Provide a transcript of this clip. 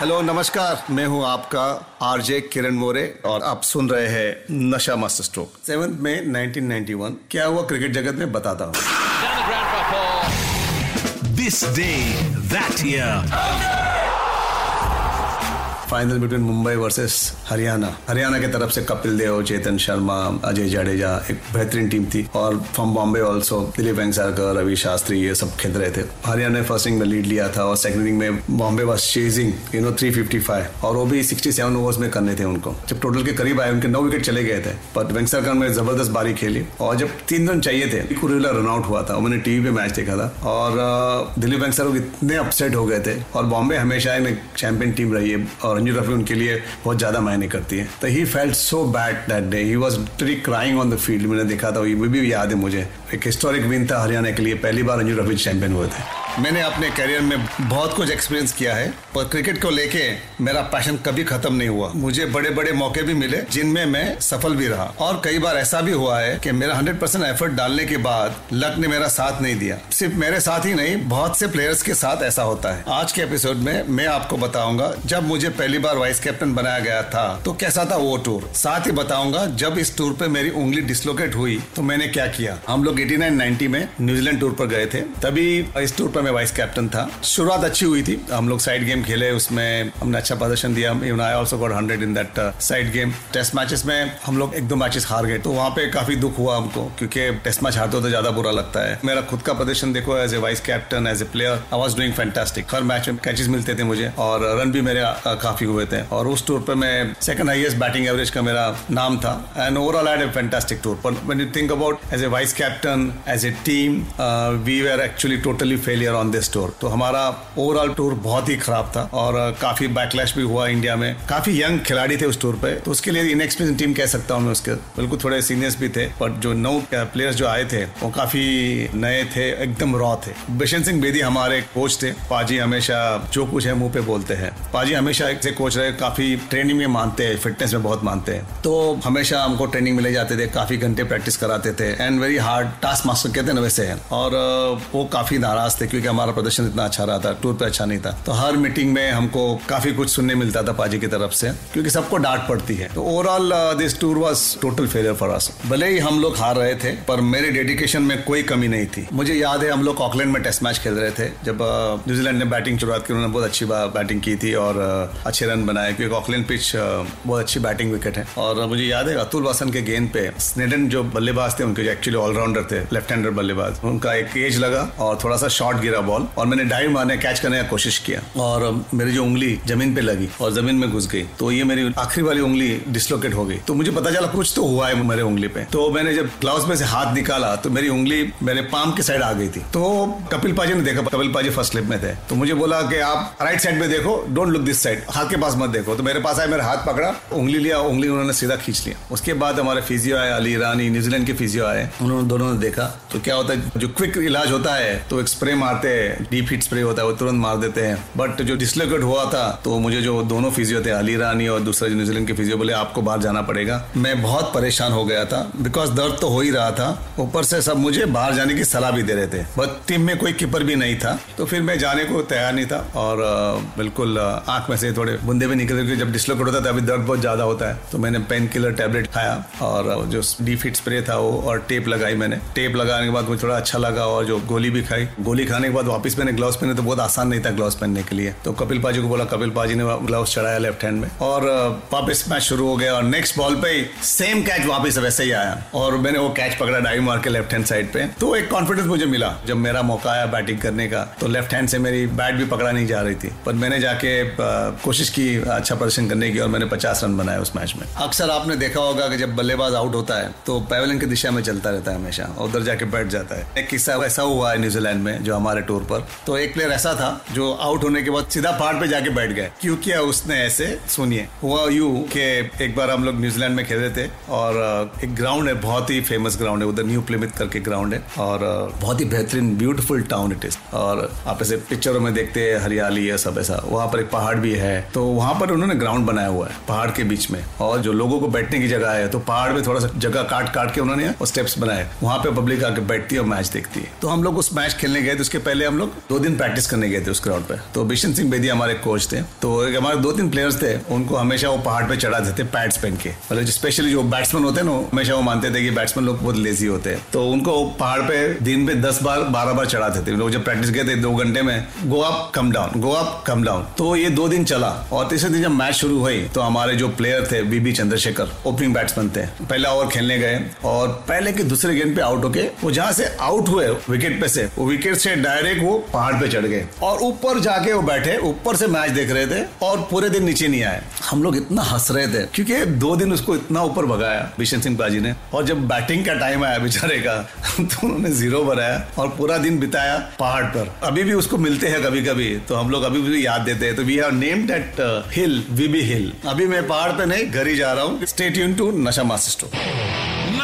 Hello नमस्कार। मैं हूँ आपका आरजे किरण मोरे और आप सुन रहे हैं नशा मास्टर स्ट्रोक। सेवन में 1991 क्या हुआ क्रिकेट जगत में? बताता हूँ। This day that year final between Mumbai versus Haryana Haryana की तरफ़ से कपिल देव चेतन शर्मा अजय जाडेजा एक बेहतरीन टीम थी और फ्रॉम बॉम्बे ऑल्सो दिलीप वेंगसारकर रवि शास्त्री ये सब खेल रहे थे हरियाणा ने फ़र्स्ट इनिंग में लीड लिया था और सेकंड इनिंग में Bombay was chasing you know 355 और वो भी 67 ओवर्स में करने थे उनको जब टोटल के करीब आए उनके नौ विकेट चले गए थे पर वेंगसारकर ने ज़बरदस्त बारी खेली और जब तीन रन चाहिए थे कुरेला रन आउट हुआ था मैंने टीवी पे मैच देखा था और दिलीप वेंगसारकर इतने अपसेट हो गए थे और बॉम्बे हमेशा एक चैंपियन टीम रही है और रंजू ट्रॉफी उनके लिए बहुत ज़्यादा मायने करती है। तो he felt so bad that day he was pre crying on the field मैंने देखा था, वो भी याद है मुझे। एक हिस्टोरिक विन था हरियाणा के लिए। पहली बार रंजू ट्रॉफी चैंपियन हुए थे। मैंने अपने करियर में बहुत कुछ एक्सपीरियंस किया है, पर क्रिकेट को लेके मेरा पैशन कभी खत्म नहीं हुआ। मुझे बड़े बड़े मौके भी मिले, जिनमें मैं सफल भी रहा। और कई बार ऐसा भी हुआ है कि मेरा 100% परसेंट एफर्ट डालने के बाद लक ने मेरा साथ नहीं दिया। सिर्फ़ मेरे साथ ही नहीं, बहुत से प्लेयर्स के साथ ऐसा होता है। आज के एपिसोड में मैं आपको बताऊँगा, जब मुझे पहली बार वाइस कैप्टन बनाया गया था तो कैसा था वो टूर साथ ही बताऊँगा, जब इस टूर पे मेरी उंगली डिसलोकेट हुई तो मैंने क्या किया? हम लोग 89 90 में न्यूजीलैंड टूर पर गए थे। तभी इस टूर पर मैं वाइस कैप्टन था। शुरुआत अच्छी हुई थी। हम लोग साइड गेम खेले, उसमें हमने अच्छा प्रदर्शन दिया। Even I also got 100 in that side game. Test matches में हम लोग एक दो मैचेस हार गए। तो वहाँ पे काफ़ी दुख हुआ हमको, क्योंकि टेस्ट मैच हारते हो तो ज़्यादा बुरा लगता है। मेरा खुद का प्रदर्शन देखो as a vice captain as a player I was doing fantastic her match में कैचेस मिलते थे मुझे, और रन भी मेरे काफ़ी हुए थे। और उस टूर पर मैं सेकंड हाईएस्ट बैटिंग एवरेज का मेरा नाम था। And overall had a fantastic tour पर when you think about as a vice captain as a team we were actually totally failure on this tour तो हमारा ओवरऑल टूर बहुत ही खराब था और uh, काफ़ी बैकलैश भी हुआ इंडिया में। काफ़ी यंग खिलाड़ी थे उस टूर पे तो उसके लिए इनएक्सपीरियंस टीम कह सकता हूँ मैं उसके। बिल्कुल थोड़े सीनियर्स भी थे बट जो नौ प्लेयर्स जो आए थे वो काफ़ी नए थे एकदम रॉ थे। बिशन सिंह बेदी हमारे कोच थे। पाजी हमेशा जो कुछ है मुँह पे बोलते हैं। पाजी हमेशा एक से कोच रहे काफ़ी ट्रेनिंग में मानते हैं फिटनेस में बहुत मानते हैं। तो हमेशा हमको ट्रेनिंग में ले जाते थे काफ़ी घंटे प्रैक्टिस कराते थे। And very hard task master कहते हैं ना वैसे। है और वो काफ़ी नाराज़ थे क्योंकि हमारा प्रदर्शन इतना अच्छा रहा था, टूर पे अच्छा नहीं था। तो हर मीटिंग में हमको काफ़ी कुछ सुनने मिलता था पाजी की तरफ़ से, क्योंकि सबको डांट पड़ती है। तो overall this tour was total failure for us भले ही हम लोग हार रहे थे, पर मेरे डेडिकेशन में कोई कमी नहीं थी। मुझे याद है, हम लोग ऑकलैंड में टेस्ट मैच खेल रहे थे, जब न्यूजीलैंड ने बैटिंग शुरुआत की, उन्होंने बहुत अच्छी बैटिंग की थी और अच्छे रन बनाए, क्योंकि ऑकलैंड पिच बहुत अच्छी बैटिंग विकेट है। और मुझे याद है अतुल वासन के गेंद पे स्नेडन जो बल्लेबाज थे, उनके जो एक्चुअली ऑलराउंडर थे लेफ़्ट हैंडर बल्लेबाज। उनका एक एज लगा और थोड़ा सा शॉर्ट गिरा बॉल और मैंने डाइव मारने कैच करने का कोशिश किया और मेरी जो उंगली ज़मीन पे लगी और ज़मीन में घुस गई तो ये मेरी आखिरी वाली उंगली डिसलोकेट हो गई। तो मुझे पता चला कुछ तो हुआ है मेरे उंगली पे। तो मैंने जब ग्लाउस में से हाथ निकाला तो मेरी उंगली मेरे पाम के साइड आ गई थी। तो कपिल पाजी ने देखा, कपिल पाजी फ़र्स्ट स्लिप में थे। तो मुझे बोला कि आप राइट साइड में देखो डोंट लुक दिस साइड हाथ के पास मत देखो। तो मेरे पास आए मेरा हाथ पकड़ा, उंगली लिया, उंगली उन्होंने सीधा खींच लिया। उसके बाद हमारे फिजियो आए, अली ईरानी न्यूजीलैंड के फिजियो आए। उन्होंने दोनों देखा तो क्या होता है, जो क्विक इलाज होता है तो एक स्प्रे मारते हैं डीप हीट स्प्रे होता है, वो तुरंत मार देते हैं। बट जो डिसलोकेट हुआ था तो मुझे जो दोनों फिजियो थे अली ईरानी और दूसरा जो न्यूजीलैंड के फिजियो बोले, आपको बाहर जाना पड़ेगा। मैं बहुत परेशान हो गया था बिकॉज़ दर्द तो हो ही रहा था। ऊपर से सब मुझे बाहर जाने की सलाह भी दे रहे थे। बट टीम में कोई कीपर भी नहीं था तो फिर मैं जाने को तैयार नहीं था। और बिल्कुल आँख में से थोड़े बुंदे भी निकल रहे जब डिसलोकेट होता था अभी दर्द बहुत ज़्यादा होता है। तो मैंने पेन किलर टैबलेट खाया, और जो डी फिट स्प्रे था, वो और टेप लगाई मैंने। टेप लगाने के बाद मुझे थोड़ा अच्छा लगा और जो गोली भी खाई। गोली खाने के बाद वापस मैंने ग्लव्स पहने तो बहुत आसान नहीं था ग्लव्स पहनने के लिए। तो कपिल पाजी को बोला, कपिल पाजी ने ग्लव्स चढ़ाया लेफ़्ट हैंड में। और वापस मैच शुरू हो गया और नेक्स्ट बॉल पे सेम कैच वापस वैसे ही आया। और मैंने वो कैच पकड़ा डाइव मार के लेफ़्ट हैंड साइड पे। तो एक कॉन्फिडेंस मुझे मिला, जब मेरा मौका आया बैटिंग करने का तो लेफ़्ट हैंड से मेरी बैट भी पकड़ा नहीं जा रही थी। पर मैंने जाके कोशिश की अच्छा प्रदर्शन करने की और मैंने पचास रन बनाए उस मैच में। अक्सर आपने देखा होगा कि जब बल्लेबाज आउट होता है तो पैवलिन की दिशा में चलता रहता है हमेशा। उधर जाके बैठ जाता है। एक किस्सा ऐसा हुआ है न्यूजीलैंड में, जो हमारे टूर पर। तो एक प्लेयर ऐसा था, जो आउट होने के बाद सीधा पहाड़ पे जाके बैठ गए क्यों किया उसने ऐसे? सुनिए। हुआ यू के एक बार हम लोग न्यूजीलैंड में खेले थे, और एक ग्राउंड है, बहुत ही फ़ेमस ग्राउंड है। उधर न्यू प्लेमित करके ग्राउंड है, और बहुत ही बेहतरीन ब्यूटीफुल टाउन इट इज़ और आप ऐसे पिक्चरों में देखते हैं, हरियाली है, सब ऐसा। वहाँ पर एक पहाड़ भी है। तो वहाँ पर उन्होंने ग्राउंड बनाया हुआ है, पहाड़ के बीच में। और जो लोगों को बैठने की जगह है तो पहाड़ में थोड़ा सा जगह काट काट के उन्होंने स्टेप्स बनाए। वहाँ पे पब्लिक आके बैठती है और मैच देखती है। तो हम लोग उस मैच खेलने गए थे, उसके पहले हम लोग दो दिन प्रैक्टिस करने गए थे उस ग्राउंड पे। तो बिशन सिंह बेदी हमारे कोच थे। तो हमारे दो तीन प्लेयर्स थे, उनको हमेशा वो पहाड़ पे चढ़ा देते पैड्स पहन के। मतलब स्पेशली जो बैट्समैन होते हैं ना हमेशा वो मानते थे कि बैट्समैन लोग बहुत लेजी होते हैं। तो उनको पहाड़ पे दिन में दस बार, बारह बार चढ़ाते थे। लोग जब प्रैक्टिस गए थे दो घंटे में go up come down go up come down तो ये दो दिन चला और तीसरे दिन जब मैच शुरू हुई तो हमारे जो प्लेयर थे बीबी चंद्रशेखर ओपनिंग बैट्समैन थे। पहला ओवर खेलने गए और पहले के दूसरे गेंद पे आउट होके वो जहाँ से आउट हुए विकेट पे से, वो विकेट से डायरेक्ट वो पहाड़ पे चढ़ गए। और ऊपर जाके वो बैठे, ऊपर से मैच देख रहे थे और पूरे दिन नीचे नहीं आए। हम लोग इतना हंस रहे थे, क्योंकि दो दिन उसको इतना ऊपर भगाया बिशन सिंह बाजी ने। और जब बैटिंग का टाइम आया बेचारे का तो उन्होंने ज़ीरो बनाया और पूरा दिन बिताया पहाड़ पर। अभी भी उसको मिलते हैं कभी कभी तो हम लोग अभी भी याद देते हैं। तो we have named it hill VB hill अभी मैं पहाड़ पे नहीं, घर ही जा रहा हूँ। स्टेट यून टू नशा मास्टर